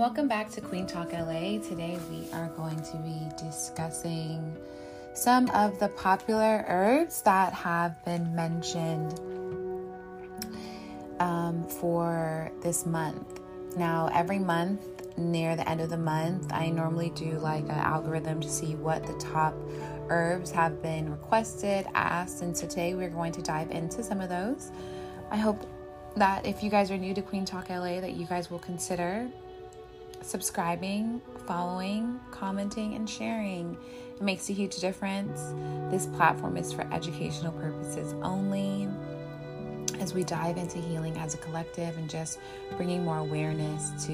Welcome back to Queen Talk LA. Today we are going to be discussing some of the popular herbs that have been mentioned um, for this month. Now, every month near the end of the month, I normally do like an algorithm to see what the top herbs have been requested, asked, and today we're going to dive into some of those. I hope that if you guys are new to Queen Talk LA, that you guys will consider subscribing, following, commenting, and sharing. It makes a huge difference. This platform is for educational purposes only as we dive into healing as a collective and just bringing more awareness to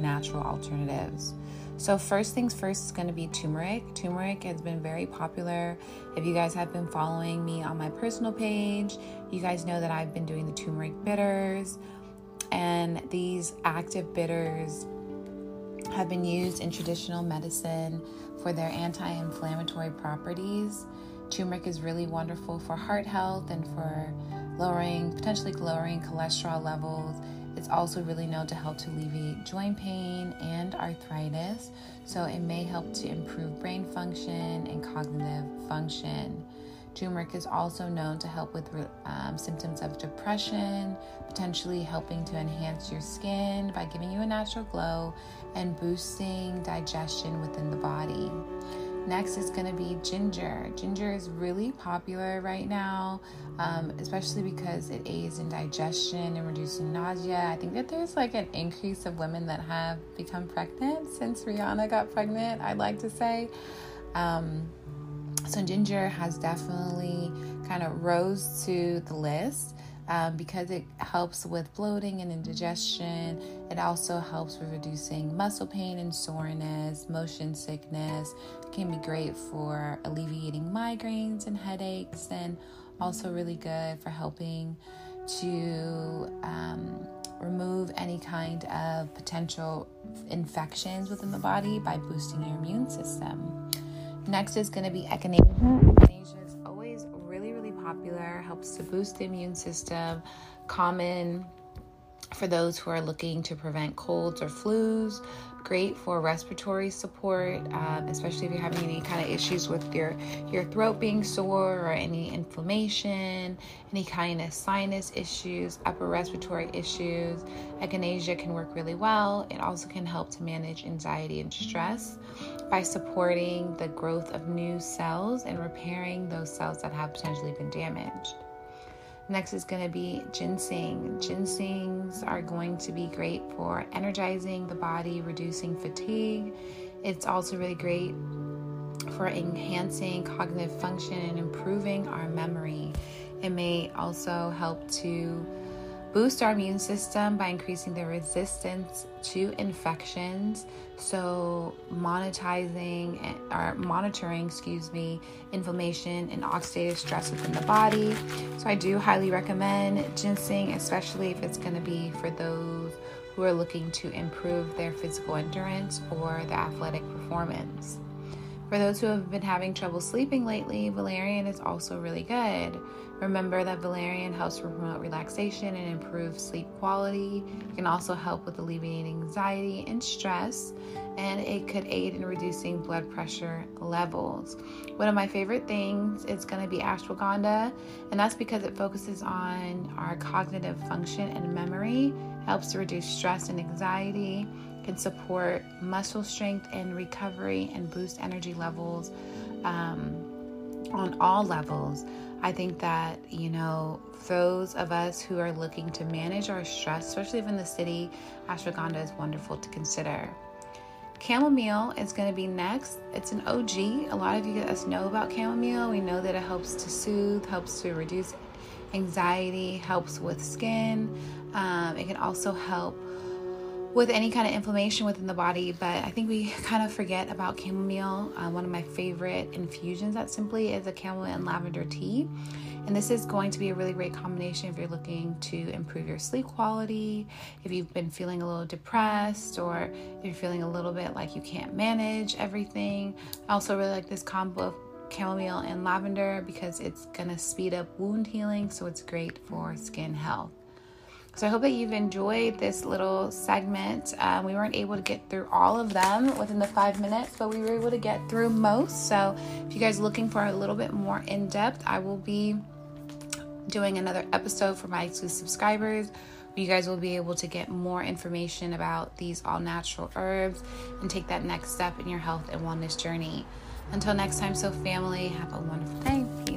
natural alternatives. So, first things first is going to be turmeric. Turmeric has been very popular. If you guys have been following me on my personal page, you guys know that I've been doing the turmeric bitters. And these active bitters have been used in traditional medicine for their anti inflammatory properties. Turmeric is really wonderful for heart health and for lowering, potentially lowering cholesterol levels. It's also really known to help to alleviate joint pain and arthritis, so it may help to improve brain function and cognitive function. Turmeric is also known to help with um, symptoms of depression, potentially helping to enhance your skin by giving you a natural glow and boosting digestion within the body. Next is going to be ginger. Ginger is really popular right now, um, especially because it aids in digestion and reducing nausea. I think that there's like an increase of women that have become pregnant since Rihanna got pregnant, I'd like to say. Um, so, ginger has definitely kind of rose to the list um, because it helps with bloating and indigestion. It also helps with reducing muscle pain and soreness, motion sickness. It can be great for alleviating migraines and headaches, and also really good for helping to um, remove any kind of potential infections within the body by boosting your immune system. Next is going to be echinacea. Echinacea is always really, really popular, helps to boost the immune system, common for those who are looking to prevent colds or flus. Great for respiratory support, um, especially if you're having any kind of issues with your your throat being sore or any inflammation, any kind of sinus issues, upper respiratory issues. Echinacea can work really well. It also can help to manage anxiety and stress by supporting the growth of new cells and repairing those cells that have potentially been damaged. Next is going to be ginseng. Ginsengs are going to be great for energizing the body, reducing fatigue. It's also really great for enhancing cognitive function and improving our memory. It may also help to boost our immune system by increasing the resistance to infections. So, monetizing or monitoring, excuse me, inflammation and oxidative stress within the body. So, I do highly recommend ginseng, especially if it's going to be for those who are looking to improve their physical endurance or their athletic performance. For those who have been having trouble sleeping lately, valerian is also really good. Remember that valerian helps promote relaxation and improve sleep quality. It can also help with alleviating anxiety and stress, and it could aid in reducing blood pressure levels. One of my favorite things is going to be ashwagandha, and that's because it focuses on our cognitive function and memory, helps to reduce stress and anxiety can support muscle strength and recovery and boost energy levels um, on all levels. I think that, you know, those of us who are looking to manage our stress, especially in the city, ashwagandha is wonderful to consider. Chamomile is going to be next. It's an OG. A lot of you guys know about chamomile. We know that it helps to soothe, helps to reduce anxiety, helps with skin. Um, it can also help with any kind of inflammation within the body, but I think we kind of forget about chamomile. Uh, one of my favorite infusions that Simply is a chamomile and lavender tea. And this is going to be a really great combination if you're looking to improve your sleep quality, if you've been feeling a little depressed, or if you're feeling a little bit like you can't manage everything. I also really like this combo of chamomile and lavender because it's to speed up wound healing, so it's great for skin health. So I hope that you've enjoyed this little segment. Um, we weren't able to get through all of them within the five minutes, but we were able to get through most. So if you guys are looking for a little bit more in depth, I will be doing another episode for my exclusive subscribers. You guys will be able to get more information about these all natural herbs and take that next step in your health and wellness journey. Until next time, so family, have a wonderful day.